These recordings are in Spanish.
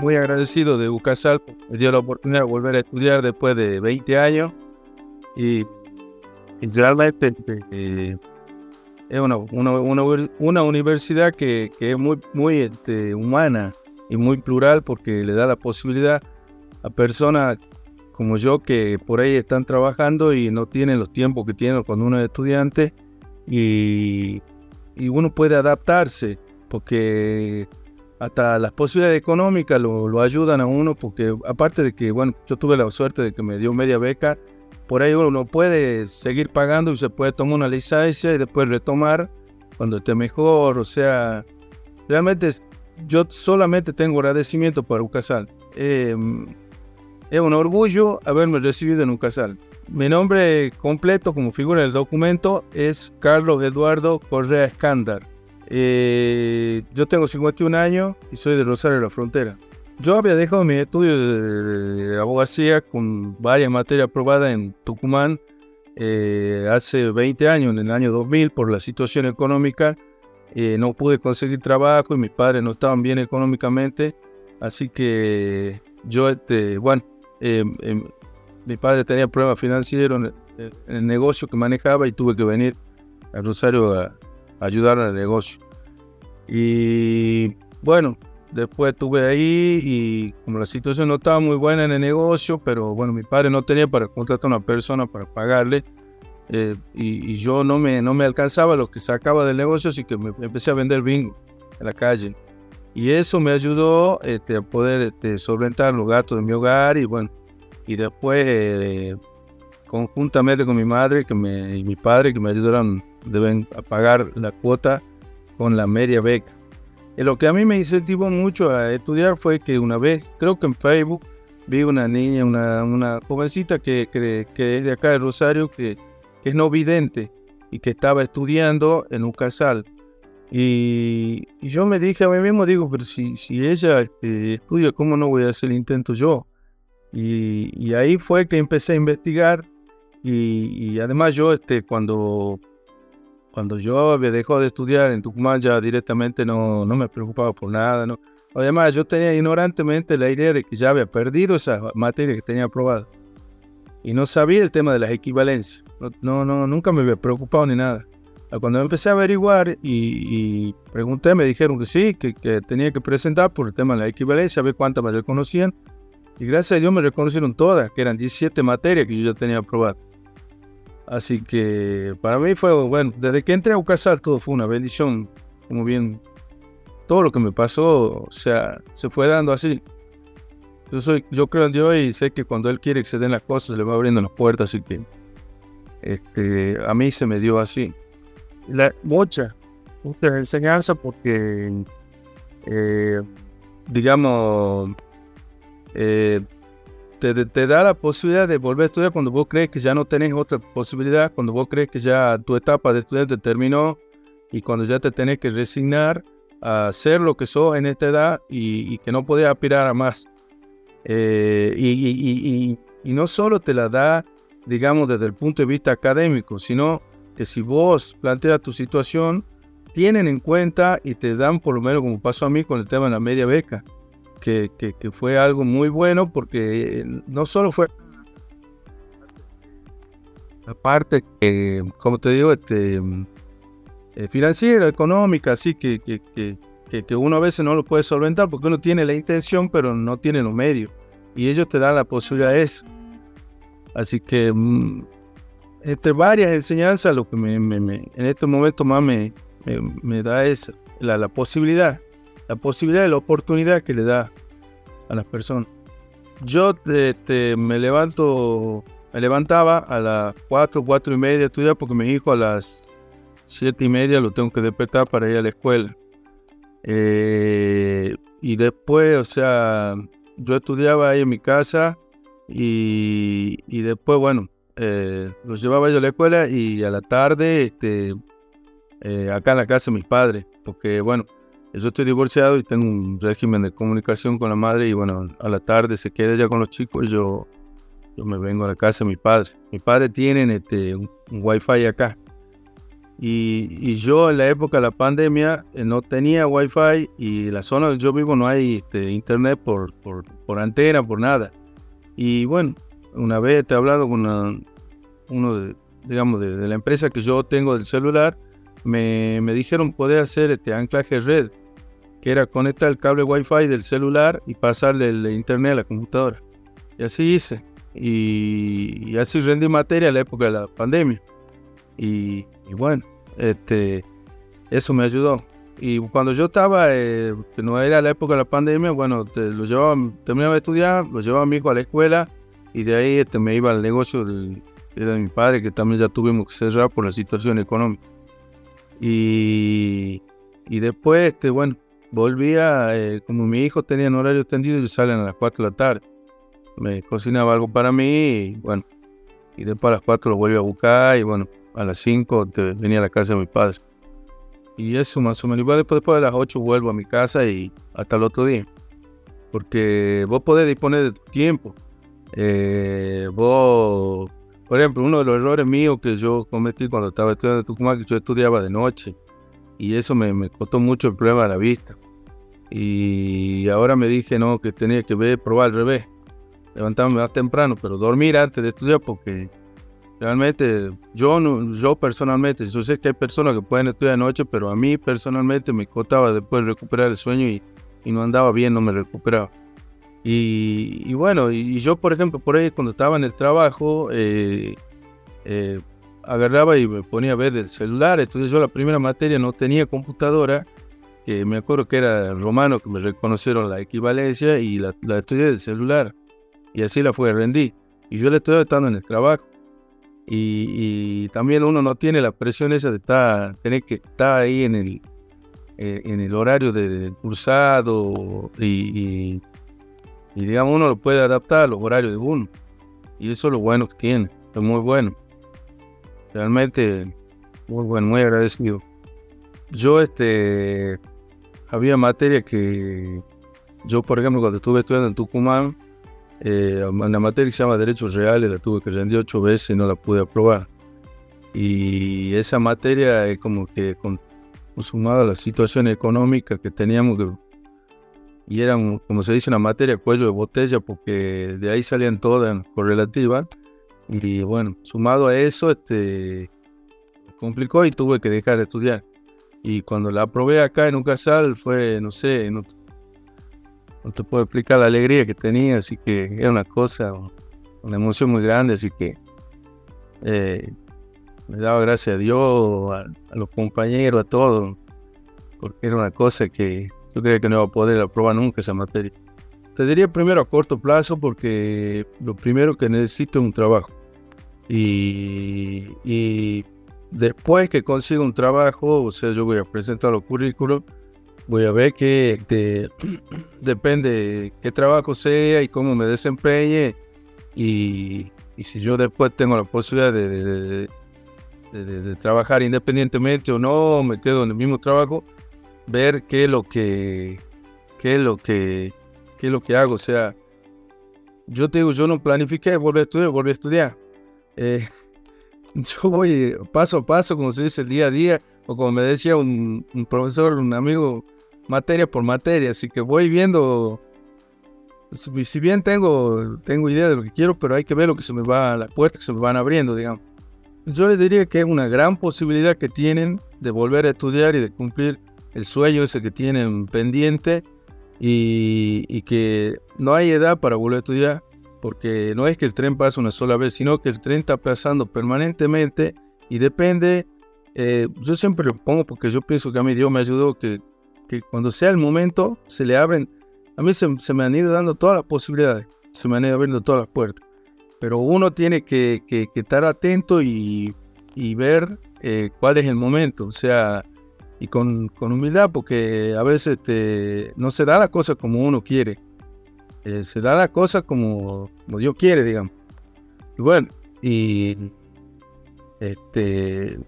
muy agradecido de UCASAL, me dio la oportunidad de volver a estudiar después de 20 años. Y, realmente eh, es una, una, universidad que, que, es muy, muy este, humana y muy plural porque le da la posibilidad a personas como yo que por ahí están trabajando y no tienen los tiempos que tienen cuando uno es estudiante. Y, y uno puede adaptarse porque hasta las posibilidades económicas lo, ayudan a uno, porque aparte de que, bueno, yo tuve la suerte de que me dio media beca, por ahí uno puede seguir pagando y se puede tomar una licencia y después retomar cuando esté mejor, o sea, realmente yo solamente tengo agradecimiento para UCASAL. Em, es un orgullo haberme recibido en UCASAL. Mi nombre completo, como figura en el documento, es Carlos Eduardo Correa Escándar. Eh, yo tengo 51 años y soy de Rosario de la Frontera. Yo había dejado mi estudio de, abogacía con varias materias aprobadas en Tucumán eh, hace 20 años, en el año 2000, por la situación económica. Eh, no pude conseguir trabajo y mis padres no estaban bien económicamente. Así que yo, este, bueno, em, mi padre tenía problemas financieros en el, negocio que manejaba y tuve que venir a Rosario a, ayudar al negocio. Y bueno, después estuve ahí y como la situación no estaba muy buena en el negocio, pero bueno, mi padre no tenía para contratar a una persona para pagarle. Eh, y, yo no me, no me alcanzaba lo que sacaba del negocio, así que me empecé a vender bingo en la calle. Y eso me ayudó este, a poder este, solventar los gastos de mi hogar y bueno, y después eh, conjuntamente con mi madre que me, y mi padre que me ayudaron deben pagar la cuota con la media beca. Y lo que a mí me incentivó mucho a estudiar fue que una vez, creo que en Facebook, vi una niña, una, una jovencita que, que, que, es de acá de Rosario, que, que, es no vidente y que estaba estudiando en un casal. Y, y, yo me dije a mí mismo, digo, pero si, si ella este, estudia, ¿cómo no voy a hacer el intento yo? Y, y ahí fue que empecé a investigar y, y, además yo este, cuando cuando yo dejado de estudiar en Tucumán ya directamente no, no me preocupaba por nada. ¿no? Además, yo tenía ignorantemente la idea de que ya había perdido esa materia que tenía aprobada. Y no sabía el tema de las equivalencias. No, no, nunca me había preocupado ni nada. Cuando empecé a averiguar y, pregunté, me dijeron que sí, que, que, tenía que presentar por el tema de la equivalencia, a ver cuántas me reconocían. Y gracias a Dios me reconocieron todas, que eran 17 materias que yo ya tenía aprobadas. Así que para mí fue, bueno, desde que entré a Ucasal todo fue una bendición, como bien, todo lo que me pasó, o sea, se fue dando así. Yo, soy, yo creo en Dios y sé que cuando Él quiere que se den las cosas, le va abriendo las puertas, así que este, a mí se me dio así. La, mucha, mucha enseñanza porque, eh, digamos, eh, te, da la posibilidad de volver a estudiar cuando vos crees que ya no tenés otra posibilidad, cuando vos crees que ya tu etapa de estudiante terminó y cuando ya te tenés que resignar a ser lo que sos en esta edad y, que no podés aspirar a más. Eh, y, y, no solo te la da, digamos, desde el punto de vista académico, sino que si vos planteas tu situación, tienen en cuenta y te dan, por lo menos como pasó a mí con el tema de la media beca, que, fue algo muy bueno porque eh, no solo fue la parte que, como te digo, este, eh, financiera, económica, así que, que, que, uno a veces no lo puede solventar porque uno tiene la intención pero no tiene los medios y ellos te dan la posibilidad de eso. Así que mm, entre varias enseñanzas lo que me, en este momento más me, me, da es la, la posibilidad la posibilidad y la oportunidad que le da a las personas. Yo me levanto, me levantaba a las 4, 4 y media estudiar porque mi hijo a las 7 y media lo tengo que despertar para ir a la escuela. Eh, y después, o sea, yo estudiaba ahí en mi casa y, y después, bueno, eh, los llevaba yo a la escuela y a la tarde, este, eh, acá en la casa de mis padres, porque bueno, yo estoy divorciado y tengo un régimen de comunicación con la madre y bueno, a la tarde se queda ya con los chicos y yo, yo me vengo a la casa de mi padre. Mi padre tiene este, un, wifi acá. Y, yo en la época de la pandemia eh, no tenía wifi y la zona donde yo vivo no hay este, internet por, por, por, antena, por nada. Y bueno, una vez te he hablado con uno de, digamos, de, la empresa que yo tengo del celular, me, me dijeron poder hacer este anclaje red, que era conectar el cable wifi del celular y pasarle el internet a la computadora. Y así hice. Y, y así rendí materia en la época de la pandemia. Y, bueno, este, eso me ayudó. Y cuando yo estaba, eh, que no era la época de la pandemia, bueno, lo llevaba, terminaba de estudiar, lo llevaba a mi hijo a la escuela y de ahí este, me iba al negocio del, de mi padre, que también ya tuvimos que cerrar por la situación económica. Y, y después, este, bueno, volvía, eh, como mi hijo tenía un horario extendido, y salen a las 4 de la tarde. Me cocinaba algo para mí y bueno, y después a las 4 lo vuelvo a buscar y bueno, a las 5 venía a la casa de mi padre. Y eso más o menos. Igual después, después de las 8 vuelvo a mi casa y hasta el otro día. Porque vos podés disponer de tu tiempo. Eh, vos, por ejemplo, uno de los errores míos que yo cometí cuando estaba estudiando en Tucumán, que yo estudiaba de noche. Y eso me, me costó mucho el problema de la vista. Y ahora me dije, no, que tenía que ver, probar al revés. Levantarme más temprano, pero dormir antes de estudiar porque Realmente, yo, no, yo personalmente, yo sé que hay personas que pueden estudiar de noche, pero a mí personalmente me costaba después recuperar el sueño y, y no andaba bien, no me recuperaba. Y, y, bueno, y yo por ejemplo, por ahí cuando estaba en el trabajo, eh, eh, agarraba y me ponía a ver el celular. Entonces yo la primera materia no tenía computadora, me acuerdo que era romano, que me reconocieron la equivalencia y la, la estudié del celular. Y así la fue, rendí. Y yo le estoy estando en el trabajo. Y, también uno no tiene la presión esa de estar, tener que estar ahí en el, eh, en el horario del cursado y, digamos uno lo puede adaptar a los horarios de uno. Y eso es lo bueno que tiene, es muy bueno. Realmente muy bueno, muy agradecido. Yo este había materia que yo por ejemplo cuando estuve estudiando en Tucumán eh, la materia que se llama Derechos Reales la tuve que rendir ocho veces y no la pude aprobar. Y esa materia es como que consumada la situación económica que teníamos y era, como se dice, una materia cuello de botella porque de ahí salían todas correlativas. Y bueno, sumado a eso, este, complicó y tuve que dejar de estudiar. Y cuando la aprobé acá en un casal fue, no sé, no te puedo explicar la alegría que tenía, así que era una cosa, una emoción muy grande, así que eh, me daba gracias a Dios, a, los compañeros, a todos, porque era una cosa que yo creía que no iba a poder aprobar nunca esa materia. Te diría primero a corto plazo porque lo primero que necesito es un trabajo. Y, y después que consiga un trabajo, o sea, yo voy a presentar los currículos voy a ver que depende qué trabajo sea y cómo me desempeñe y, si yo después tengo la posibilidad de, trabajar independientemente o no, me quedo en el mismo trabajo, ver qué es lo que, qué es lo que, qué es lo que hago. O sea, yo te digo, yo no planifiqué volver a estudiar, volver a estudiar. Eh, yo voy paso a paso, como se dice, día a día, o como me decía un, un profesor, un amigo materia por materia, así que voy viendo, si bien tengo, tengo idea de lo que quiero, pero hay que ver lo que se me va, las puertas que se me van abriendo, digamos. Yo les diría que es una gran posibilidad que tienen de volver a estudiar y de cumplir el sueño ese que tienen pendiente y, y que no hay edad para volver a estudiar, porque no es que el tren pase una sola vez, sino que el tren está pasando permanentemente y depende, eh, yo siempre lo pongo porque yo pienso que a mí Dios me ayudó, que que cuando sea el momento se le abren, a mí se, me han ido dando todas las posibilidades, se me han ido abriendo todas las puertas, pero uno tiene que, estar atento y, ver eh, cuál es el momento, o sea, y con, humildad, porque a veces este, no se da la cosa como uno quiere, eh, se da la cosa como, como Dios quiere, digamos. Y bueno, y este,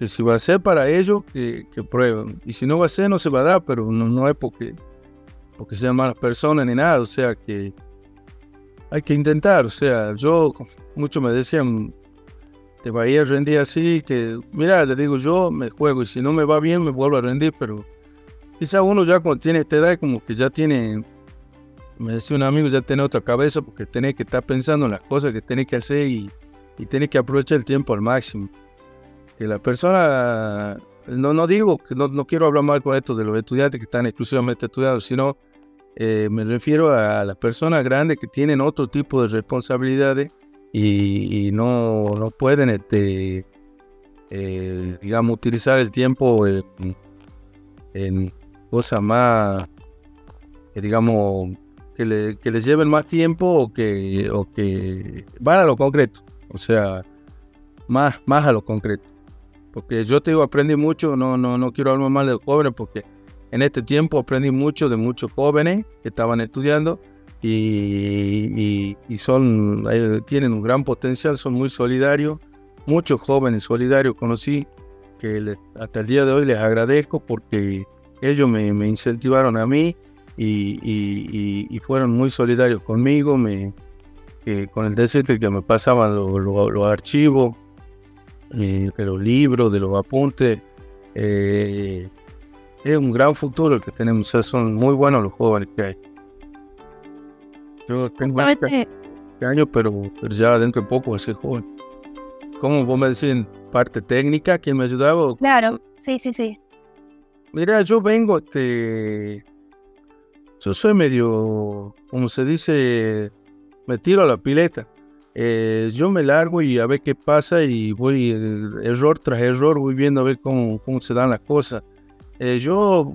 si va a ser para ellos, que, que, prueben. Y si no va a ser, no se va a dar, pero no, no es porque, porque sean malas personas ni nada. O sea que hay que intentar. O sea, yo, muchos me decían, que vaya a rendir así, que mira, le digo yo me juego y si no me va bien me vuelvo a rendir, pero quizá uno ya cuando tiene esta edad como que ya tiene, me decía un amigo, ya tiene otra cabeza porque tiene que estar pensando en las cosas que tiene que hacer y, y tiene que aprovechar el tiempo al máximo. Que la persona, no, no digo, no, no quiero hablar mal con esto de los estudiantes que están exclusivamente estudiados, sino eh, me refiero a las personas grandes que tienen otro tipo de responsabilidades y, no, no, pueden, este, eh, digamos, utilizar el tiempo en, cosas más, eh, digamos, que, le, que, les lleven más tiempo o que, o que van a lo concreto, o sea, más, más a lo concreto. Porque yo te digo, aprendí mucho, no, no, no quiero hablar mal de los jóvenes porque en este tiempo aprendí mucho de muchos jóvenes que estaban estudiando y, son, tienen un gran potencial, son muy solidarios. Muchos jóvenes solidarios conocí que hasta el día de hoy les agradezco porque ellos me, incentivaron a mí y, fueron muy solidarios conmigo, me, con el decirte que me pasaban los archivos, eh, de los libros, de los apuntes. Eh, es un gran futuro el que tenemos, son muy buenos los jóvenes que hay. Yo tengo este años, pero, ya dentro de poco voy a ser joven. ¿Cómo vos me decís parte técnica? ¿Quién me ayudaba? Claro, sí, sí, sí. Mira, yo vengo, este, yo soy medio, como se dice, me tiro a la pileta. Eh, yo me largo y a ver qué pasa y voy error tras error, voy viendo a ver cómo, cómo se dan las cosas. Eh, yo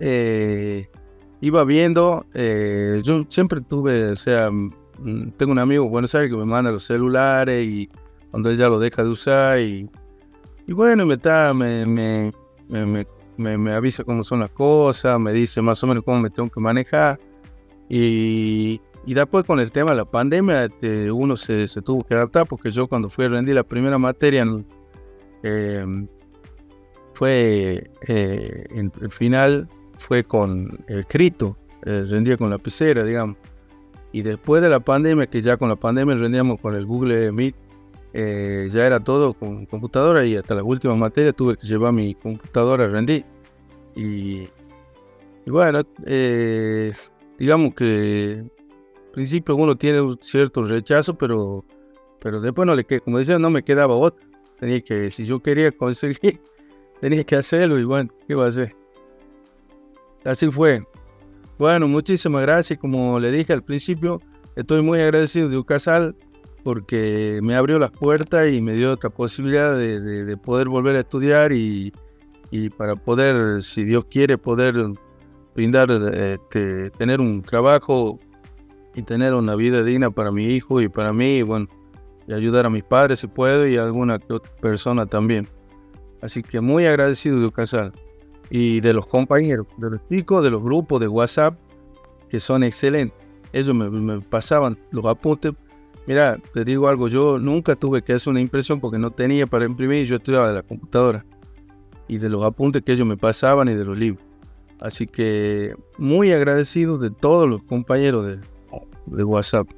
eh, iba viendo, eh, yo siempre tuve, o sea, mm, tengo un amigo en Buenos Aires que me manda los celulares y cuando él ya lo deja de usar y, y bueno, me, está, me, me, me, me, avisa cómo son las cosas, me dice más o menos cómo me tengo que manejar y, y después con el tema de la pandemia este, uno se, se, tuvo que adaptar porque yo cuando fui a rendir la primera materia eh, fue eh, en el final fue con escrito, eh, rendía con la pecera, digamos. Y después de la pandemia, que ya con la pandemia rendíamos con el Google Meet, eh, ya era todo con computadora y hasta la última materia tuve que llevar mi computadora a rendir. Y, bueno, digamos que al principio uno tiene un cierto rechazo, pero, pero después no le como decía, no me quedaba otro. Tenía que, si yo quería conseguir tenía que hacerlo y bueno, ¿qué va a hacer? Así fue. Bueno, muchísimas gracias. Como le dije al principio, estoy muy agradecido de Ucasal porque me abrió las puertas y me dio otra posibilidad de, poder volver a estudiar y, para poder, si Dios quiere, poder brindar, este, tener un trabajo y tener una vida digna para mi hijo y para mí, y bueno, y ayudar a mis padres si puedo y a alguna otra persona también. Así que muy agradecido de Ucasal y de los compañeros, de los chicos, de los grupos de WhatsApp, que son excelentes. Ellos me, pasaban los apuntes. Mira, te digo algo, yo nunca tuve que hacer una impresión porque no tenía para imprimir, yo estudiaba de la computadora y de los apuntes que ellos me pasaban y de los libros. Así que muy agradecido de todos los compañeros de, de WhatsApp.